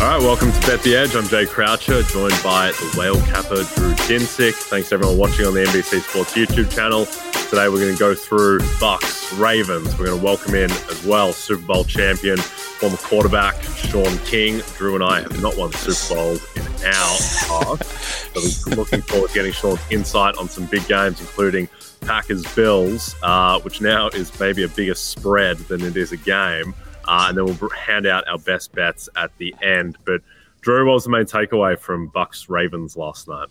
All right, welcome to Bet the Edge. I'm Jay Croucher, joined by the whale capper Drew Dinsick. Thanks everyone watching on the NBC Sports YouTube channel. Today we're going to go through Bucks, Ravens. We're going to welcome in as well Super Bowl champion, former quarterback Sean King. Drew and I have not won Super Bowls in our past, but we're looking forward to getting Sean's insight on some big games, including Packers Bills, uh, which now is maybe a bigger spread than it is a game. Uh, and then we'll hand out our best bets at the end. But Drew, what was the main takeaway from Bucks Ravens last night?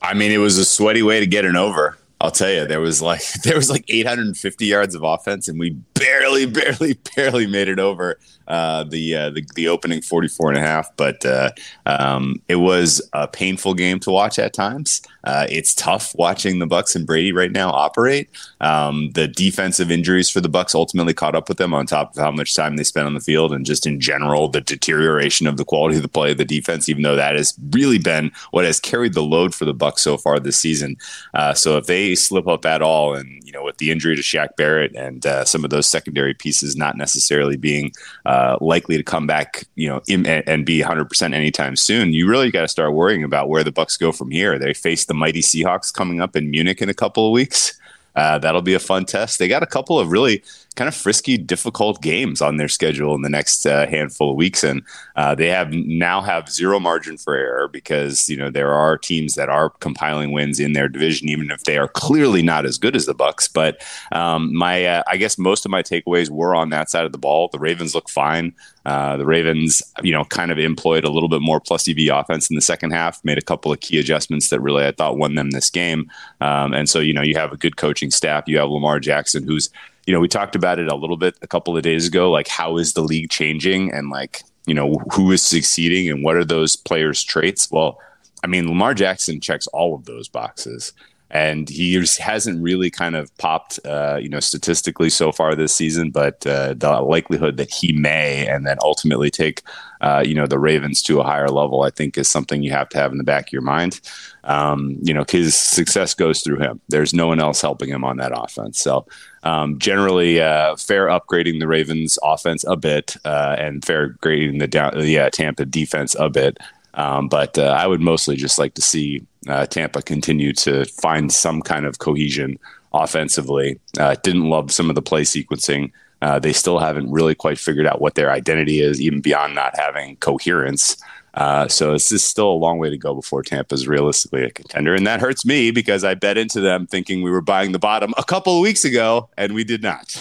I mean, it was a sweaty way to get an over. I'll tell you, there was like there was like 850 yards of offense, and we barely, barely, barely made it over uh, the, uh, the the opening 44 and a half. But uh, um, it was a painful game to watch at times. Uh, it's tough watching the Bucks and Brady right now operate. Um, the defensive injuries for the Bucks ultimately caught up with them, on top of how much time they spent on the field, and just in general the deterioration of the quality of the play of the defense. Even though that has really been what has carried the load for the Bucks so far this season. Uh, so if they slip up at all, and you know with the injury to Shaq Barrett and uh, some of those secondary pieces not necessarily being uh, likely to come back, you know, in, and be 100% anytime soon, you really got to start worrying about where the Bucks go from here. They face the mighty Seahawks coming up in Munich in a couple of weeks. Uh, that'll be a fun test. They got a couple of really kind of frisky, difficult games on their schedule in the next uh, handful of weeks, and uh, they have now have zero margin for error because you know there are teams that are compiling wins in their division, even if they are clearly not as good as the Bucks. But um, my, uh, I guess most of my takeaways were on that side of the ball. The Ravens look fine. Uh, the Ravens, you know, kind of employed a little bit more plus EV offense in the second half, made a couple of key adjustments that really I thought won them this game. Um, and so, you know, you have a good coaching staff. You have Lamar Jackson, who's, you know, we talked about it a little bit a couple of days ago. Like, how is the league changing and like, you know, who is succeeding and what are those players' traits? Well, I mean, Lamar Jackson checks all of those boxes and he hasn't really kind of popped, uh, you know, statistically so far this season. But uh, the likelihood that he may and then ultimately take, uh, you know, the Ravens to a higher level, I think, is something you have to have in the back of your mind. Um, you know, his success goes through him. There's no one else helping him on that offense. So. Um, generally, uh, fair upgrading the Ravens' offense a bit, uh, and fair grading the down, uh, Tampa defense a bit. Um, but uh, I would mostly just like to see uh, Tampa continue to find some kind of cohesion offensively. Uh, didn't love some of the play sequencing. Uh, they still haven't really quite figured out what their identity is, even beyond not having coherence. Uh, so this is still a long way to go before Tampa is realistically a contender, and that hurts me because I bet into them thinking we were buying the bottom a couple of weeks ago, and we did not.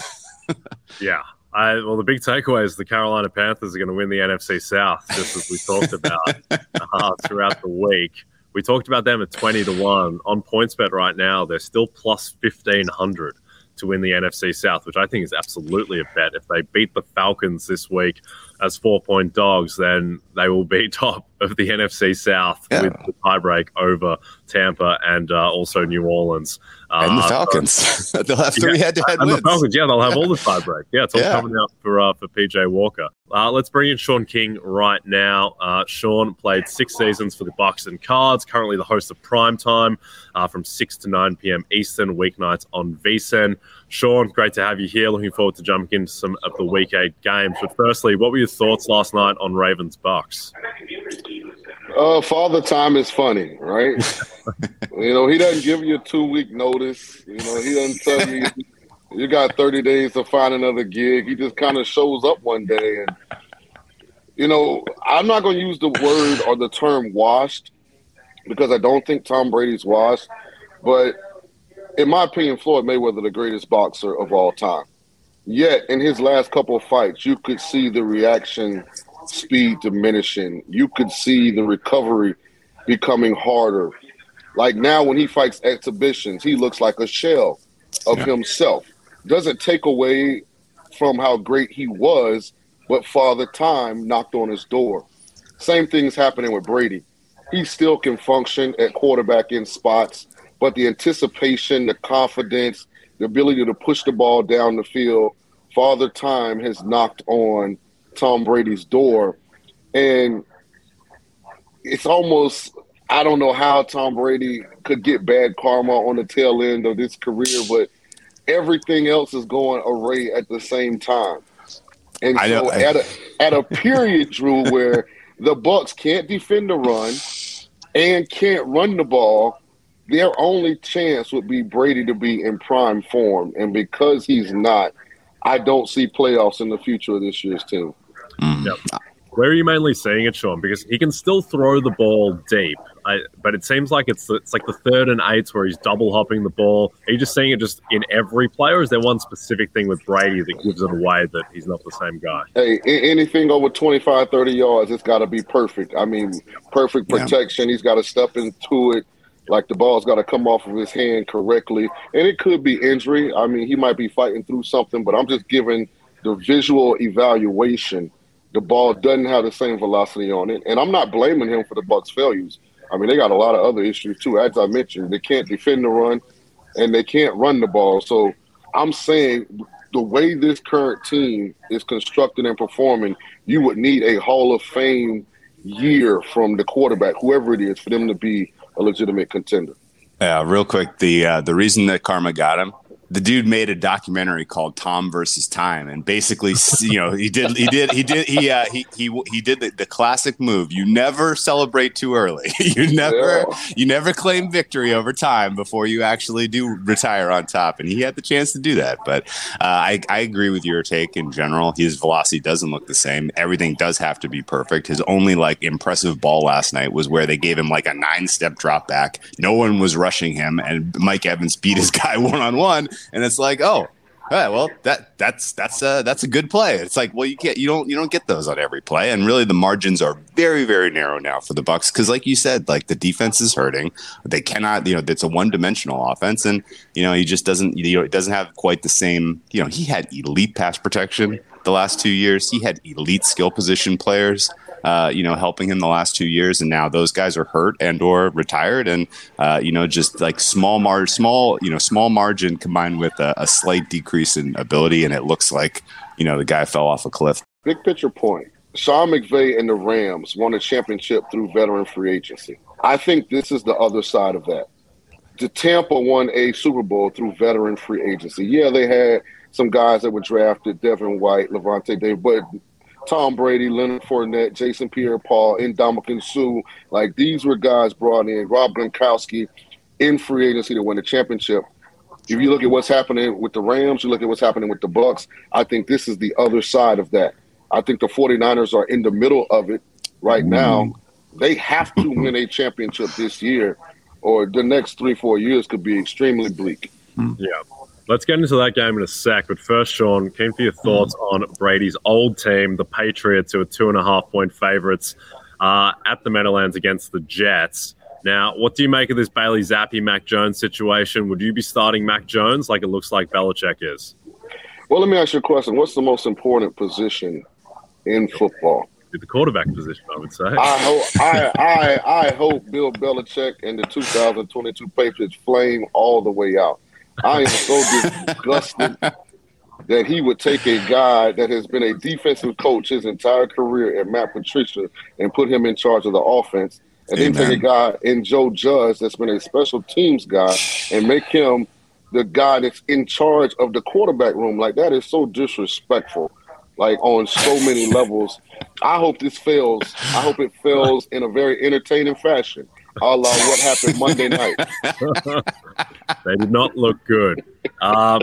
yeah, I, well, the big takeaway is the Carolina Panthers are going to win the NFC South, just as we talked about uh, throughout the week. We talked about them at 20 to 1. On PointsBet right now, they're still plus 1,500 to win the NFC South, which I think is absolutely a bet. If they beat the Falcons this week as four point dogs, then they will be top of the NFC South yeah. with the tiebreak over Tampa and uh, also New Orleans. Uh, and the Falcons. they'll have three head to head wins. The Falcons, yeah, they'll have all the tiebreak. Yeah, it's all yeah. coming out for, uh, for PJ Walker. Uh, let's bring in Sean King right now. Uh, Sean played six seasons for the Bucks and Cards, currently the host of Prime Time uh, from 6 to 9 p.m. Eastern, weeknights on VSIN. Sean, great to have you here. Looking forward to jumping into some of the Week 8 games. But firstly, what were your thoughts last night on Ravens Bucks? Uh, father time is funny, right? you know, he doesn't give you a two week notice. You know, he doesn't tell you you got 30 days to find another gig. He just kind of shows up one day. And, you know, I'm not going to use the word or the term washed because I don't think Tom Brady's washed. But in my opinion, Floyd Mayweather, the greatest boxer of all time. Yet, in his last couple of fights, you could see the reaction speed diminishing. You could see the recovery becoming harder. Like now, when he fights exhibitions, he looks like a shell of yeah. himself. Doesn't take away from how great he was, but Father Time knocked on his door. Same thing's happening with Brady. He still can function at quarterback in spots, but the anticipation, the confidence, the ability to push the ball down the field, Father Time has knocked on Tom Brady's door. And it's almost I don't know how Tom Brady could get bad karma on the tail end of this career, but everything else is going array at the same time. And I so at a at a period, Drew, where the Bucks can't defend the run and can't run the ball, their only chance would be Brady to be in prime form. And because he's not, I don't see playoffs in the future of this year's team. Mm. Yep. Where are you mainly seeing it, Sean? Because he can still throw the ball deep, I, but it seems like it's it's like the third and eights where he's double hopping the ball. Are you just seeing it just in every player? Or is there one specific thing with Brady that gives it away that he's not the same guy? Hey, anything over 25, 30 yards, it's got to be perfect. I mean, perfect protection. Yeah. He's got to step into it like the ball's got to come off of his hand correctly. And it could be injury. I mean, he might be fighting through something, but I'm just giving the visual evaluation – the ball doesn't have the same velocity on it. And I'm not blaming him for the Bucks' failures. I mean, they got a lot of other issues too. As I mentioned, they can't defend the run, and they can't run the ball. So I'm saying the way this current team is constructed and performing, you would need a Hall of Fame year from the quarterback, whoever it is, for them to be a legitimate contender. Yeah, real quick, the uh, the reason that Karma got him the dude made a documentary called Tom versus Time, and basically, you know, he did, he did, he did, he, uh, he, he, he did the, the classic move. You never celebrate too early. you never, yeah. you never claim victory over time before you actually do retire on top. And he had the chance to do that. But uh, I, I agree with your take in general. His velocity doesn't look the same. Everything does have to be perfect. His only like impressive ball last night was where they gave him like a nine step drop back. No one was rushing him, and Mike Evans beat his guy one on one and it's like, oh, all right, well, that that's that's a that's a good play. It's like, well, you can't you don't you don't get those on every play, and really the margins are very very narrow now for the Bucks because, like you said, like the defense is hurting. They cannot, you know, it's a one dimensional offense, and you know he just doesn't you know it doesn't have quite the same. You know, he had elite pass protection the last two years. He had elite skill position players uh, you know, helping him the last two years, and now those guys are hurt and or retired, and uh, you know, just like small mar, small, you know, small margin combined with a, a slight decrease in ability, and it looks like you know the guy fell off a cliff. Big picture point. Sean McVay and the Rams won a championship through veteran free agency. I think this is the other side of that. The Tampa won a Super Bowl through veteran free agency. Yeah, they had some guys that were drafted, Devin White, Lavonte David, but Tom Brady, Leonard Fournette, Jason Pierre-Paul, and Ndamukong Suh. Like these were guys brought in. Rob Gronkowski in free agency to win the championship. If you look at what's happening with the Rams, you look at what's happening with the Bucks. I think this is the other side of that. I think the 49ers are in the middle of it right mm. now. They have to win a championship this year, or the next three, four years could be extremely bleak. Yeah. Let's get into that game in a sec. But first, Sean, keen for your thoughts on Brady's old team, the Patriots, who are two and a half point favorites uh, at the Meadowlands against the Jets. Now, what do you make of this Bailey Zappe, Mac Jones situation? Would you be starting Mac Jones like it looks like Belichick is? Well, let me ask you a question. What's the most important position in football? The quarterback position, I would say. I hope I, I I hope Bill Belichick and the 2022 Patriots flame all the way out. I am so disgusted that he would take a guy that has been a defensive coach his entire career at Matt Patricia and put him in charge of the offense. And Amen. then take a guy in Joe Judge that's been a special teams guy and make him the guy that's in charge of the quarterback room. Like that is so disrespectful. like on so many levels. I hope this fails. I hope it fails in a very entertaining fashion. A la what happened Monday night. they did not look good. Uh,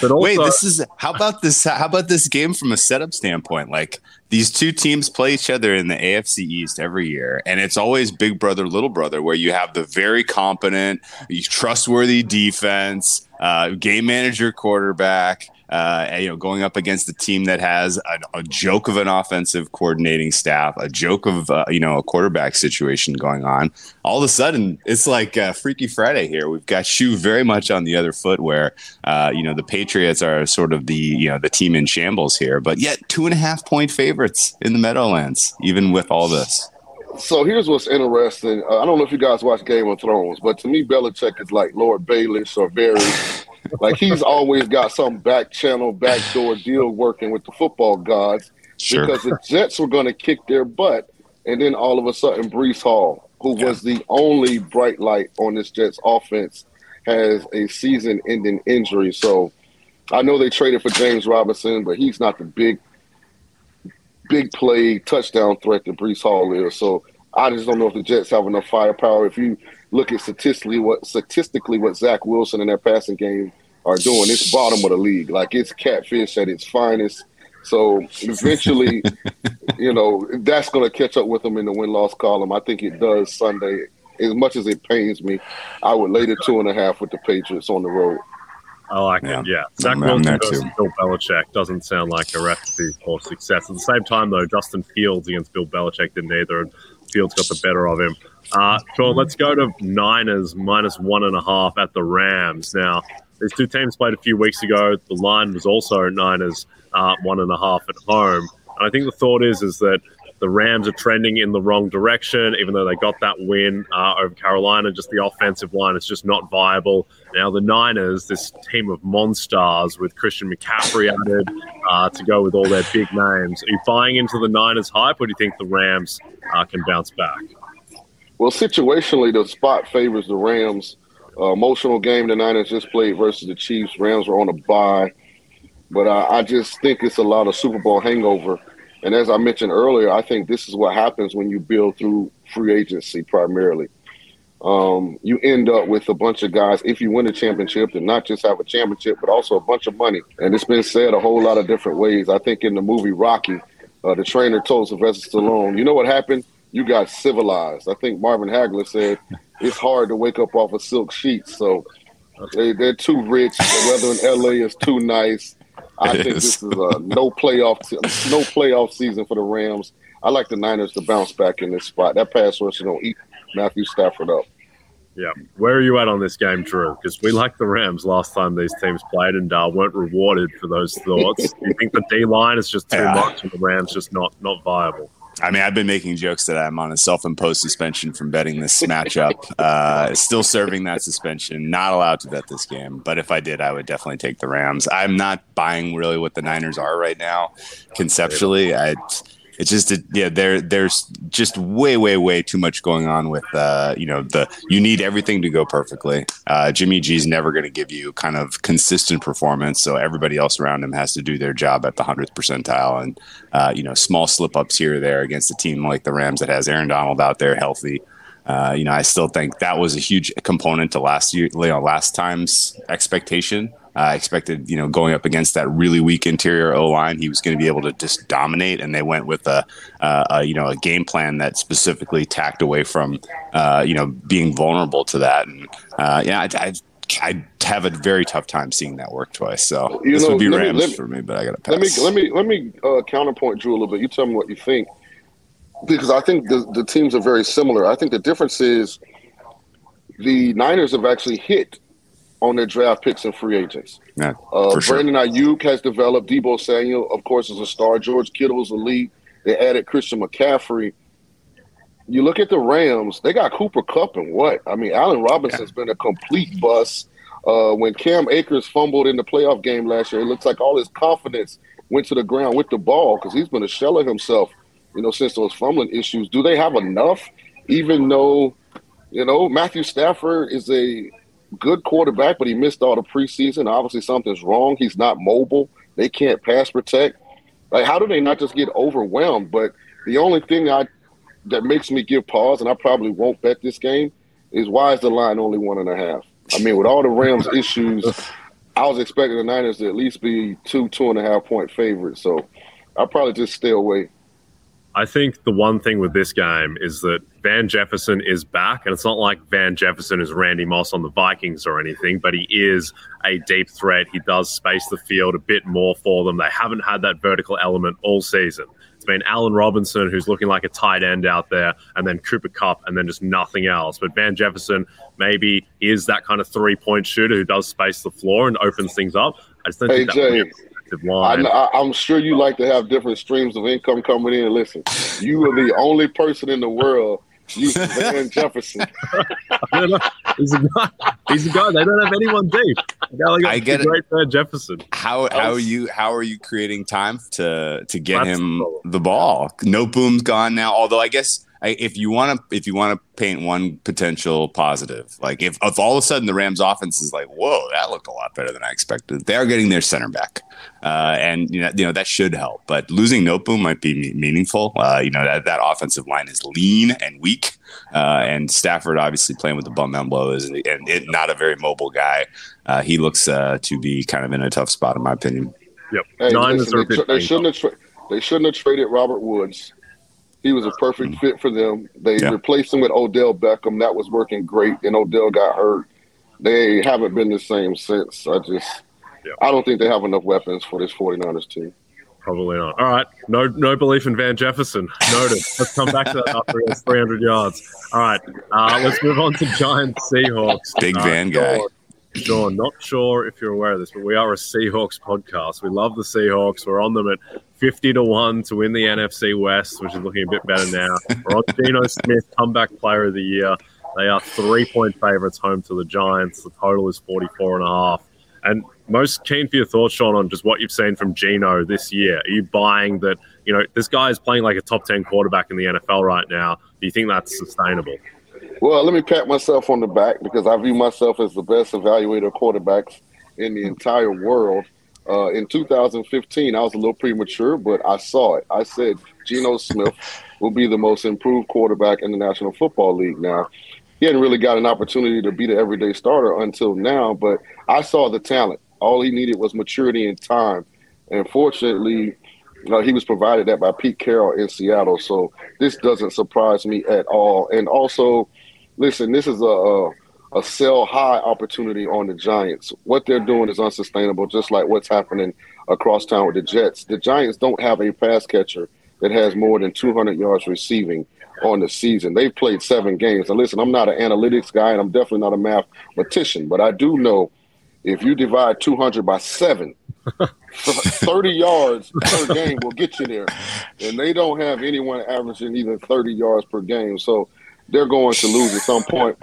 but also, wait, this is how about this? How about this game from a setup standpoint? Like these two teams play each other in the AFC East every year, and it's always big brother, little brother, where you have the very competent, trustworthy defense, uh, game manager quarterback uh, you know, going up against a team that has a, a, joke of an offensive coordinating staff, a joke of uh, you know a quarterback situation going on. All of a sudden, it's like uh, Freaky Friday here. We've got Shoe very much on the other foot, where uh, you know the Patriots are sort of the you know the team in shambles here, but yet two and a half point favorites in the Meadowlands, even with all this. So here's what's interesting. Uh, I don't know if you guys watch Game of Thrones, but to me, Belichick is like Lord Baelish or very like he's always got some back channel, backdoor deal working with the football gods sure. because the Jets were going to kick their butt, and then all of a sudden, Breece Hall, who yeah. was the only bright light on this Jets offense, has a season-ending injury. So I know they traded for James Robinson, but he's not the big, big play touchdown threat that Breece Hall is. So I just don't know if the Jets have enough firepower. If you look at statistically what statistically what Zach Wilson and their passing game are doing, it's bottom of the league. Like it's catfish at its finest. So eventually, you know, that's going to catch up with them in the win loss column. I think it does Sunday. As much as it pains me, I would lay the two and a half with the Patriots on the road. I like yeah. it. Yeah, Zach I'm, Wilson I'm versus Bill Belichick doesn't sound like a recipe for success. At the same time, though, Justin Fields against Bill Belichick didn't either, and Fields got the better of him. Uh, Sean, let's go to Niners minus one and a half at the Rams. Now, these two teams played a few weeks ago. The line was also Niners uh, one and a half at home. And I think the thought is is that the Rams are trending in the wrong direction, even though they got that win uh, over Carolina. Just the offensive line is just not viable. Now the Niners, this team of monsters with Christian McCaffrey added uh, to go with all their big names. Are you buying into the Niners hype, or do you think the Rams uh, can bounce back? Well, situationally, the spot favors the Rams. Uh, emotional game the Niners just played versus the Chiefs. Rams were on a bye, but uh, I just think it's a lot of Super Bowl hangover. And as I mentioned earlier, I think this is what happens when you build through free agency primarily. Um, you end up with a bunch of guys, if you win a championship, and not just have a championship, but also a bunch of money. And it's been said a whole lot of different ways. I think in the movie Rocky, uh, the trainer told Sylvester Stallone, you know what happened? you got civilized. I think Marvin Hagler said it's hard to wake up off of silk sheets. So they, they're too rich. The weather in LA is too nice. I think is. this is a no playoff no playoff season for the Rams. I like the Niners to bounce back in this spot. That pass rush is going to eat Matthew Stafford up. Yeah. Where are you at on this game, Drew? Because we liked the Rams last time these teams played and uh, weren't rewarded for those thoughts. Do you think the D line is just too yeah. much and the Rams just not not viable? I mean, I've been making jokes that I'm on a self-imposed suspension from betting this matchup. Uh, still serving that suspension. Not allowed to bet this game, but if I did, I would definitely take the Rams. I'm not buying really what the Niners are right now. Conceptually, I it's just a, yeah there there's just way way way too much going on with uh you know the you need everything to go perfectly. Uh jimmy g's never going to give you kind of consistent performance so everybody else around him has to do their job at the 100th percentile and uh you know small slip ups here or there against a team like the rams that has aaron donald out there healthy. Uh, you know, I still think that was a huge component to last year, you know, last time's expectation I expected, you know, going up against that really weak interior O line, he was going to be able to just dominate. And they went with a, uh, a, you know, a game plan that specifically tacked away from, uh, you know, being vulnerable to that. And uh, yeah, I, I I have a very tough time seeing that work twice. So you this know, would be Rams me, me, for me, but I got to pass. Let me let me let me uh, counterpoint Drew a little bit. You tell me what you think because I think the the teams are very similar. I think the difference is the Niners have actually hit on their draft picks and free agents. Yeah, uh, Brandon Aiyuk has developed. Deebo Samuel, of course, is a star. George Kittle's elite. They added Christian McCaffrey. You look at the Rams; they got Cooper Kupp and what? I mean, Allen Robinson's yeah. been a complete bust. Uh, when Cam Akers fumbled in the playoff game last year, it looks like all his confidence went to the ground with the ball because he's been a shell of himself, you know, since those fumbling issues. Do they have enough? Even though, you know, Matthew Stafford is a good quarterback, but he missed all the preseason. Obviously, something's wrong. He's not mobile. They can't pass protect. Like, how do they not just get overwhelmed? But the only thing I that makes me give pause, and I probably won't bet this game, is why is the line only one and a half? I mean, with all the Rams issues, I was expecting the Niners to at least be two, two and a half point favorites. So I'll probably just stay away. I think the one thing with this game is that Van Jefferson is back, and it's not like Van Jefferson is Randy Moss on the Vikings or anything, but he is a deep threat. He does space the field a bit more for them. They haven't had that vertical element all season. It's been Allen Robinson, who's looking like a tight end out there, and then Cooper Kupp, and then just nothing else. But Van Jefferson maybe is that kind of three point shooter who does space the floor and opens things up. I just don't Hey, think Jay, that line. I, I, I'm sure you like to have different streams of income coming in. Listen, you are the only person in the world using Van Jefferson. I don't know. He's a guy. He's a guy. They don't have anyone deep. Like I get it. great Van Jefferson. How how are you how are you creating time to to get That's him the the ball? No boom's gone now. Although I guess I, if you want to if you want to paint one potential positive, like if, if all of a sudden the Rams offense is like, whoa, that looked a lot better than I expected. They are getting their center back, uh, and you know you know that should help. But losing Noteboom might be meaningful. Uh, you know that that offensive line is lean and weak, uh, and Stafford obviously playing with the bum elbow is and it, not a very mobile guy. Uh, he looks uh, to be kind of in a tough spot, in my opinion. Yep. Hey, listen, they, bit they shouldn't have tra- they shouldn't have traded Robert Woods. He was a perfect fit for them. They. Yeah. replaced him with Odell Beckham. That was working great. and Odell got hurt. They haven't been the same since. I just Yeah. I don't think they have enough weapons for this 49ers team. Probably not. All right. No no belief in Van Jefferson. Noted. Let's come back to that after he has 300 yards. All right. Uh, let's move on to Giants Seahawks. Big Uh, Van guy. Sean, Sean, not sure if you're aware of this, but we are a Seahawks podcast. We love the Seahawks. We're on them at 50 to 1 to win the NFC West, which is looking a bit better now. We're on Geno Smith, comeback player of the year. They are three point favorites home to the Giants. The total is 44 and a half. And most keen for your thoughts, Sean, on just what you've seen from Geno this year. Are you buying that, you know, this guy is playing like a top 10 quarterback in the NFL right now? Do you think that's sustainable? Well, let me pat myself on the back because I view myself as the best evaluator of quarterbacks in the entire world. Uh, in 2015, I was a little premature, but I saw it. I said Geno Smith will be the most improved quarterback in the National Football League. Now, he hadn't really got an opportunity to be the everyday starter until now, but I saw the talent. All he needed was maturity and time. And fortunately, uh, he was provided that by Pete Carroll in Seattle. So this doesn't surprise me at all. And also, listen, this is a, a a sell high opportunity on the Giants. What they're doing is unsustainable, just like what's happening across town with the Jets. The Giants don't have a pass catcher that has more than 200 yards receiving on the season. They've played seven games. And listen, I'm not an analytics guy, and I'm definitely not a mathematician, but I do know if you divide 200 by seven, 30 yards per game will get you there. And they don't have anyone averaging even 30 yards per game. So they're going to lose at some point.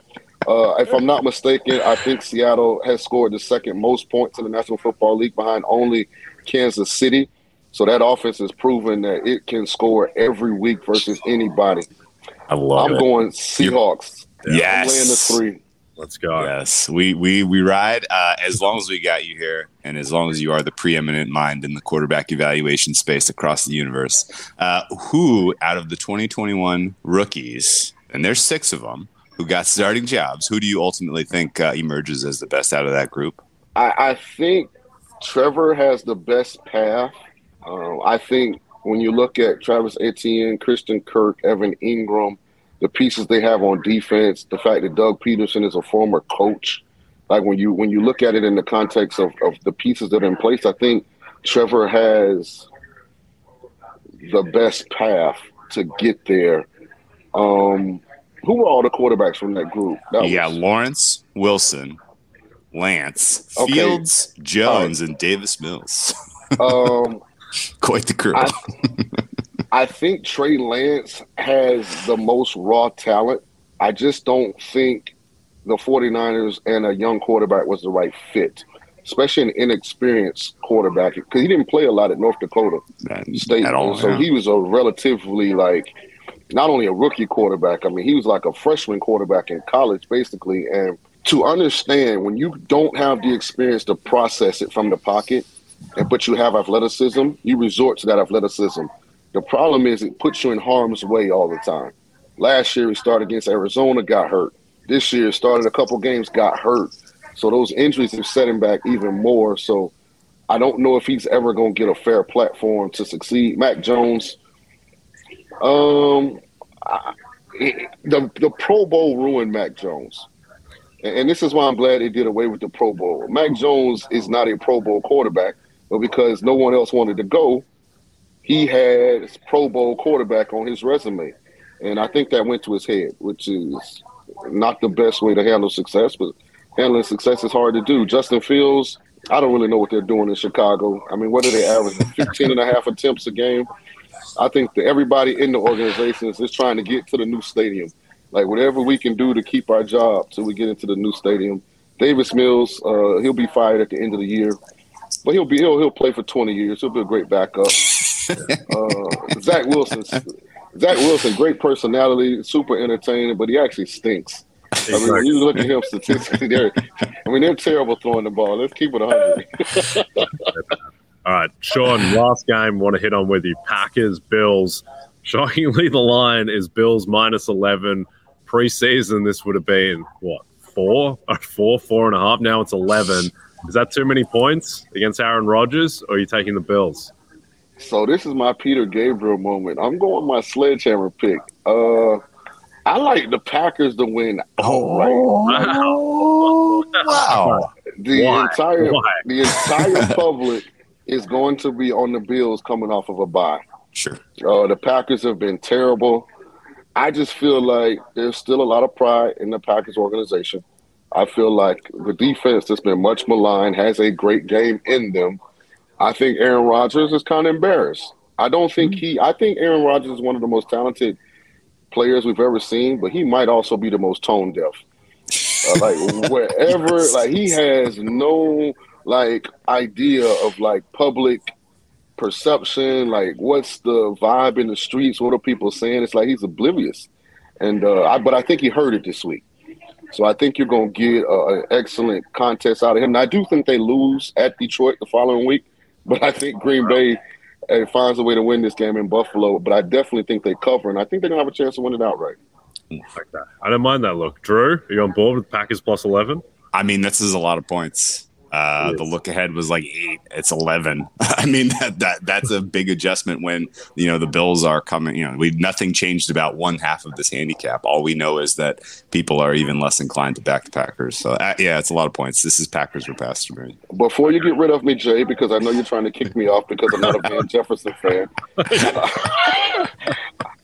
Uh, if I'm not mistaken, I think Seattle has scored the second most points in the National Football League behind only Kansas City. So that offense has proven that it can score every week versus anybody. I love it. I'm it. going Seahawks. I'm laying the yes. three. Let's go. Yes, we we we ride uh, as long as we got you here, and as long as you are the preeminent mind in the quarterback evaluation space across the universe. Uh, who out of the 2021 rookies, and there's six of them, who got starting jobs? Who do you ultimately think uh, emerges as the best out of that group? I, I think Trevor has the best path. Uh, I think when you look at Travis Etienne, Christian Kirk, Evan Engram, the pieces they have on defense, the fact that Doug Pederson is a former coach, like when you when you look at it in the context of, of the pieces that are in place, I think Trevor has the best path to get there. Um, who were all the quarterbacks from that group? That got was- Lawrence Wilson, Lance Okay. Fields, Jones, and Davis Mills. um, Quite the crew. I- I think Trey Lance has the most raw talent. I just don't think the 49ers and a young quarterback was the right fit, especially an inexperienced quarterback because he didn't play a lot at North Dakota State. At all, so yeah. he was a relatively like not only a rookie quarterback, I mean, he was like a freshman quarterback in college, basically. And to understand when you don't have the experience to process it from the pocket, but you have athleticism, you resort to that athleticism. The problem is it puts you in harm's way all the time. Last year he started against Arizona, got hurt. This year started a couple games, got hurt. So those injuries have set him back even more. So I don't know if he's ever going to get a fair platform to succeed. Mac Jones, um, I, the the Pro Bowl ruined Mac Jones, and, and this is why I'm glad they did away with the Pro Bowl. Mac Jones is not a Pro Bowl quarterback, but because no one else wanted to go, he had Pro Bowl quarterback on his resume, and I think that went to his head, which is not the best way to handle success, but handling success is hard to do. Justin Fields, I don't really know what they're doing in Chicago. I mean, what are they averaging? 15 and a half attempts a game. I think that everybody in the organization is just trying to get to the new stadium. Like whatever we can do to keep our job till we get into the new stadium. Davis Mills, uh, he'll be fired at the end of the year, but he'll be he'll he'll play for 20 years. He'll be a great backup. uh, Zach Wilson, Zach Wilson, great personality, super entertaining, but he actually stinks. I mean, you look at him statistically, they're, I mean, they're terrible throwing the ball. Let's keep it 100. All right, Sean, last game, want to hit on with you. Packers, Bills. Shockingly, the line is Bills minus 11. Preseason, this would have been, what, four? Or four, four and a half. Now it's 11. Is that too many points against Aaron Rodgers, or are you taking the Bills? So this is my Peter Gabriel moment. I'm going my sledgehammer pick. Uh, I like the Packers to win outright. Oh, wow. The Why? entire Why? the entire public is going to be on the Bills coming off of a bye. Sure. Uh, the Packers have been terrible. I just feel like there's still a lot of pride in the Packers organization. I feel like the defense that's been much maligned has a great game in them. I think Aaron Rodgers is kind of embarrassed. I don't think he. I think Aaron Rodgers is one of the most talented players we've ever seen, but he might also be the most tone deaf. Uh, like wherever, like he has no like idea of like public perception. Like what's the vibe in the streets? What are people saying? It's like he's oblivious. And uh, I, but I think he heard it this week. So I think you're going to get uh, an excellent contest out of him. And I do think they lose at Detroit the following week, but I think Green Bay uh, finds a way to win this game in Buffalo. But I definitely think they cover, and I think they're going to have a chance to win it outright. Like that. I don't mind that look. Drew, are you on board with Packers plus 11? I mean, this is a lot of points. Uh, the look ahead was like eight. It's eleven. I mean that that that's a big adjustment when you know the Bills are coming. You know, we nothing changed about one half of this handicap. All we know is that people are even less inclined to back the Packers. So uh, yeah, it's a lot of points. This is Packers or pass to me. Before you get rid of me, Jay, because I know you're trying to kick me off because I'm not a Van Jefferson fan.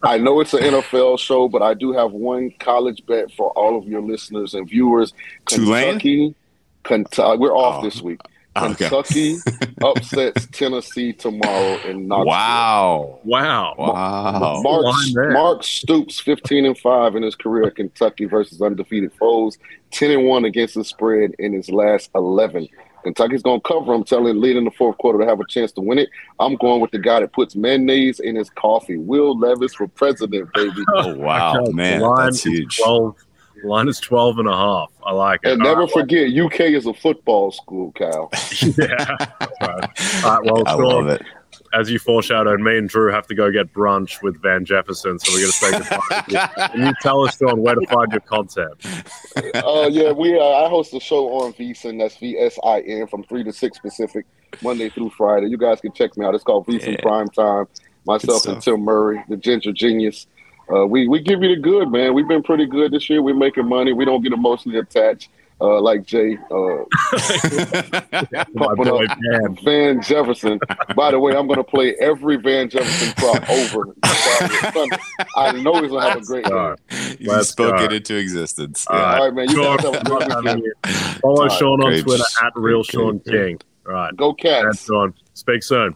I know it's an NFL show, but I do have one college bet for all of your listeners and viewers. Tulane? Kentucky, Kentucky. Uh, we're off Oh. this week. Okay. Kentucky upsets Tennessee tomorrow in Knoxville. Wow. Wow. Wow. Mark. Mark Stoops, 15 and 5 in his career at Kentucky versus undefeated foes, 10 and 1 against the spread in his last 11. Kentucky's going to cover. I'm telling late in the fourth quarter to have a chance to win it. I'm going with the guy that puts mayonnaise in his coffee. Will Levis for president, baby. Oh wow, Okay, man, that's huge. 12. The line is 12 and a half. I like it. And All never right, forget, UK is a football school, Cal. yeah. Right. All right, well, I Sean, love it. as you foreshadowed, me and Drew have to go get brunch with Van Jefferson, so we're going to say goodbye. to you. Can you tell us, Sean, where to find your content? uh, yeah, we uh, I host a show on VSIN. That's V S I N from three to six Pacific, Monday through Friday. You guys can check me out. It's called VSIN Yeah. Prime Time. Myself and. Tim Murray, the Ginger Genius. Uh, we we give you the good, man. We've been pretty good this year. We're making money. We don't get emotionally attached. Uh, like Jay uh, boy up Van. Van Jefferson. By the way, I'm going to play every Van Jefferson prop over. I know he's going to have a great All game. right. you Let's spoke it into existence. All Yeah. right. All right, man. You Sean, guys have a good love having weekend. you. Follow All right, Sean on. Twitter at Real Sean King. All right. Go Cats. And Sean, speak soon.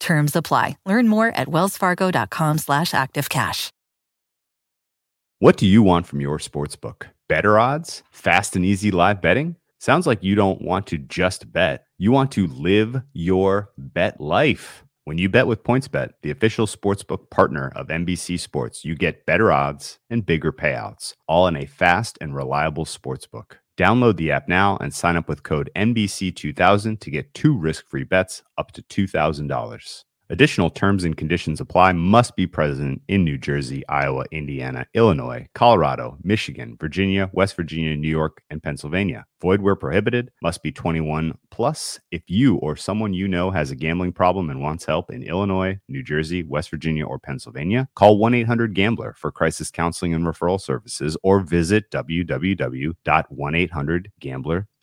Terms apply. Learn more at wellsfargo.com slash activecash. What do you want from your sports book? Better odds? Fast and easy live betting? Sounds like you don't want to just bet. You want to live your bet life. When you bet with PointsBet, the official sportsbook partner of NBC Sports, you get better odds and bigger payouts, all in a fast and reliable sportsbook. Download the app now and sign up with code NBC2000 to get two risk free bets up to $2,000. Additional terms and conditions apply. Must be present in New Jersey, Iowa, Indiana, Illinois, Colorado, Michigan, Virginia, West Virginia, New York, and Pennsylvania. Void where prohibited. Must be 21 plus. If you or someone you know has a gambling problem and wants help in Illinois, New Jersey, West Virginia, or Pennsylvania, call 1 800 Gambler for crisis counseling and referral services or visit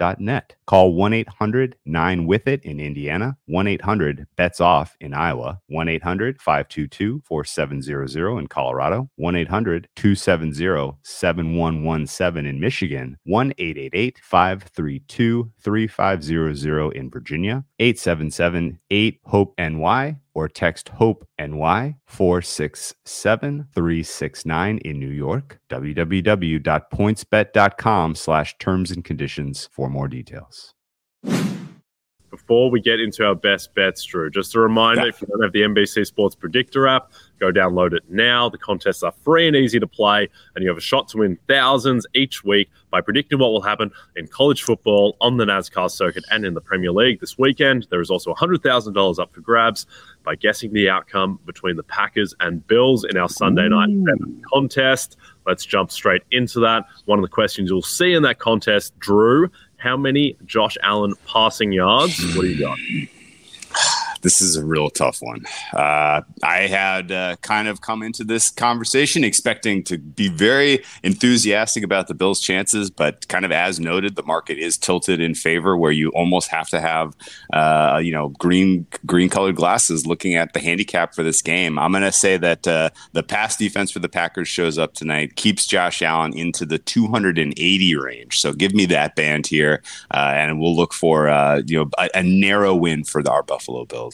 www.1800Gambler.net. Call 1 800 9 with it in Indiana, 1 800 bets off in Iowa, 1 800 522 4700 in Colorado, 1 800 270 7117 in Michigan, 1 888 532 3500 in Virginia, 877 8 HOPE NY, or text HOPE NY 467369 in New York. www.pointsbet.com slash terms and conditions for more details. Before we get into our best bets, Drew, just a reminder if you don't have the NBC Sports Predictor app, go download it now. The contests are free and easy to play, and you have a shot to win thousands each week by predicting what will happen in college football, on the NASCAR circuit, and in the Premier League this weekend. There is also $100,000 up for grabs by guessing the outcome between the Packers and Bills in our Sunday night contest. Let's jump straight into that. One of the questions you'll see in that contest, Drew, how many Josh Allen passing yards? What do you got? This is a real tough one. Uh, I had uh, kind of come into this conversation expecting to be very enthusiastic about the Bills' chances, but kind of as noted, the market is tilted in favor where you almost have to have, uh, you know, green green colored glasses looking at the handicap for this game. I'm going to say that uh, the pass defense for the Packers shows up tonight, keeps Josh Allen into the 280 range. So give me that band here, uh, and we'll look for uh, you know a, a narrow win for the, our Buffalo Bills.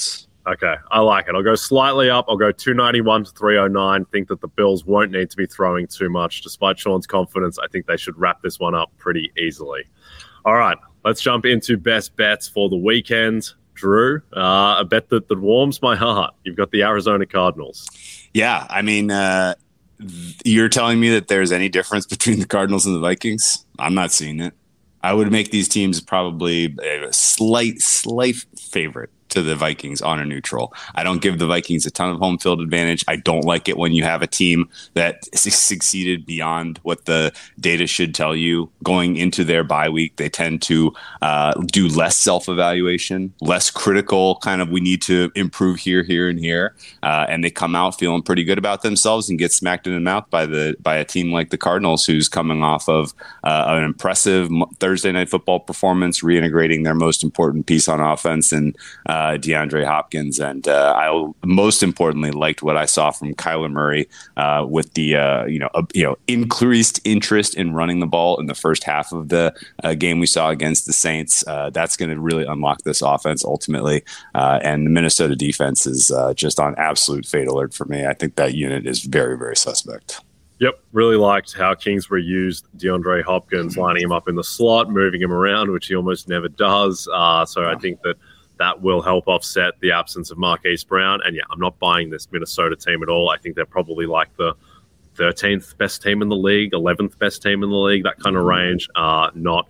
Okay, I like it. I'll go slightly up. I'll go 291 to 309. Think that the Bills won't need to be throwing too much. Despite Sean's confidence, I think they should wrap this one up pretty easily. All right, let's jump into best bets for the weekend. Drew, uh, a bet that, that warms my heart. You've got the Arizona Cardinals. Yeah, I mean, uh, you're telling me that there's any difference between the Cardinals and the Vikings? I'm not seeing it. I would make these teams probably a slight, slight favorite to the Vikings on a neutral. I don't give the Vikings a ton of home field advantage. I don't like it when you have a team that succeeded beyond what the data should tell you going into their bye week. They tend to uh, do less self evaluation, less critical kind of we need to improve here, here, and here, uh, and they come out feeling pretty good about themselves and get smacked in the mouth by the by a team like the Cardinals, who's coming off of uh, an impressive Thursday night football performance, reintegrating their most important piece on offense and uh, DeAndre Hopkins. And uh, I most importantly liked what I saw from Kyler Murray uh, with the uh, you know you know increased interest in running the ball in the first half of the uh, game we saw against the Saints. Uh, that's going to really unlock this offense ultimately. and the Minnesota defense is just on absolute fate alert for me. I think that unit is very very suspect. Yep, really liked how Kingsbury used DeAndre Hopkins, lining him up in the slot, moving him around, which he almost never does. Uh, so I think that that will help offset the absence of Marquise Brown. And yeah, I'm not buying this Minnesota team at all. I think they're probably like the 13th best team in the league, 11th best team in the league, that kind of range. Uh, not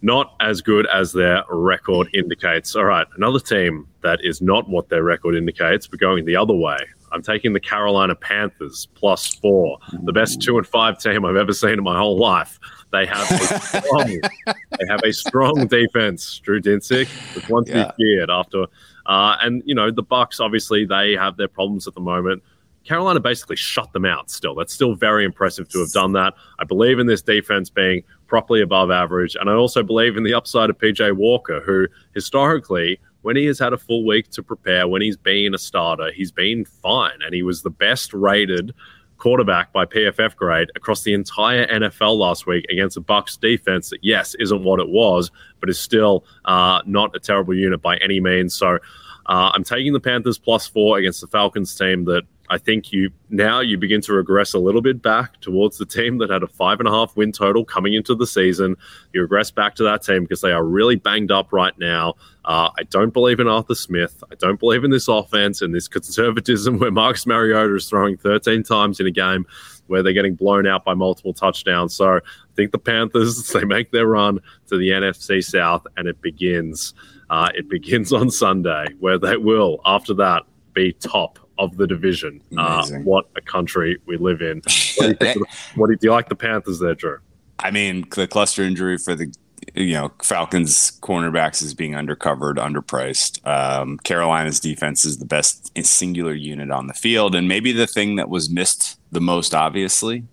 not as good as their record indicates. All right, another team that is not what their record indicates, but going the other way. I'm taking the Carolina Panthers plus four, the best two and five team I've ever seen in my whole life. They have a strong, they have a strong defense. Drew Dinsick, one to yeah. be feared after, uh, and you know the Bucs. Obviously, they have their problems at the moment. Carolina basically shut them out. Still, that's still very impressive to have done that. I believe in this defense being properly above average, and I also believe in the upside of PJ Walker, who historically when he has had a full week to prepare, when he's been a starter, he's been fine. And he was the best rated quarterback by PFF grade across the entire NFL last week against a Bucs defense that yes isn't what it was, but is still uh, not a terrible unit by any means. So uh, I'm taking the Panthers plus four against the Falcons team that I think you now you begin to regress a little bit back towards the team that had a five and a half win total coming into the season. You regress back to that team because they are really banged up right now. Uh, I don't believe in Arthur Smith. I don't believe in this offense and this conservatism where Marcus Mariota is throwing 13 times in a game where they're getting blown out by multiple touchdowns. So I think the Panthers they make their run to the NFC South and it begins. Uh, it begins on Sunday where they will after that be top of the division. Uh, what a country we live in. What do, you, what do, you, do you like the Panthers there, Drew? I mean, the cluster injury for the you know Falcons cornerbacks is being undercovered, underpriced. Um, Carolina's defense is the best singular unit on the field, and maybe the thing that was missed the most obviously,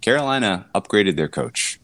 Carolina upgraded their coach.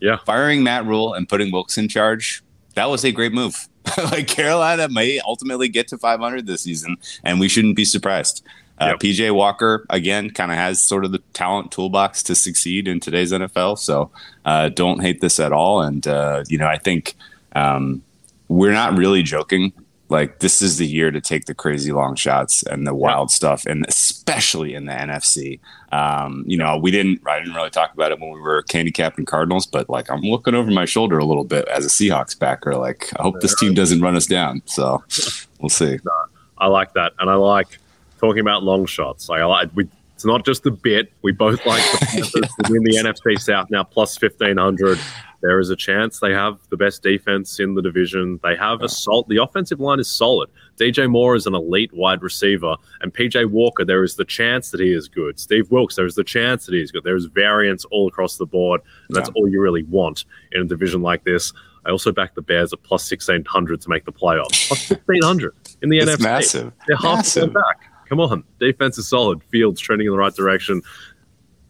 Yeah, firing Matt Rhule and putting Wilks in charge. That was a great move. like Carolina may ultimately get to 500 this season, and we shouldn't be surprised. Uh, yep. PJ Walker again kind of has sort of the talent toolbox to succeed in today's NFL. So uh, don't hate this at all. And uh, you know, I think um, we're not really joking like this is the year to take the crazy long shots and the wild stuff, and especially in the NFC. Um, you know, we didn't I didn't really talk about it when we were handicapping Cardinals, but like I'm looking over my shoulder a little bit as a Seahawks backer. Like I hope this team doesn't run us down. So we'll see. I like that, and I like talking about long shots. Like I like we. It's not just the bit. We both like the Panthers to win the NFC South now plus fifteen hundred there is a chance they have the best defense in the division. They have a salt. The offensive line is solid. DJ Moore is an elite wide receiver, and PJ Walker. There is the chance that he is good. Steve Wilks. There is the chance that he is good. There is variance all across the board, and that's yeah. all you really want in a division like this. I also back the Bears at plus sixteen hundred to make the playoffs. Plus fifteen hundred in the it's NFC. Massive. They're half massive. back. Come on, defense is solid. Fields trending in the right direction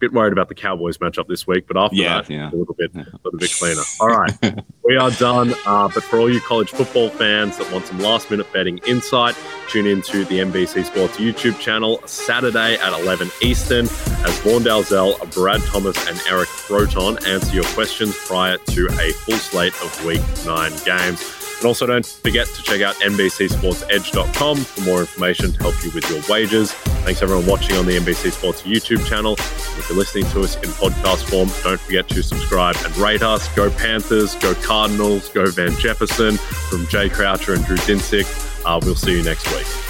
bit worried about the Cowboys matchup this week, but after yeah, that, yeah. a little bit, a little bit cleaner. All right, we are done. Uh, but for all you college football fans that want some last minute betting insight, tune into the NBC Sports YouTube channel Saturday at 11 Eastern as Vaughn Dalzell, Brad Thomas, and Eric Froton answer your questions prior to a full slate of Week Nine games. And also don't forget to check out NBCSportsEdge.com for more information to help you with your wagers. Thanks everyone watching on the NBC Sports YouTube channel. If you're listening to us in podcast form, don't forget to subscribe and rate us. Go Panthers, go Cardinals, go Van Jefferson from Jay Croucher and Drew Dinsick. Uh, we'll see you next week.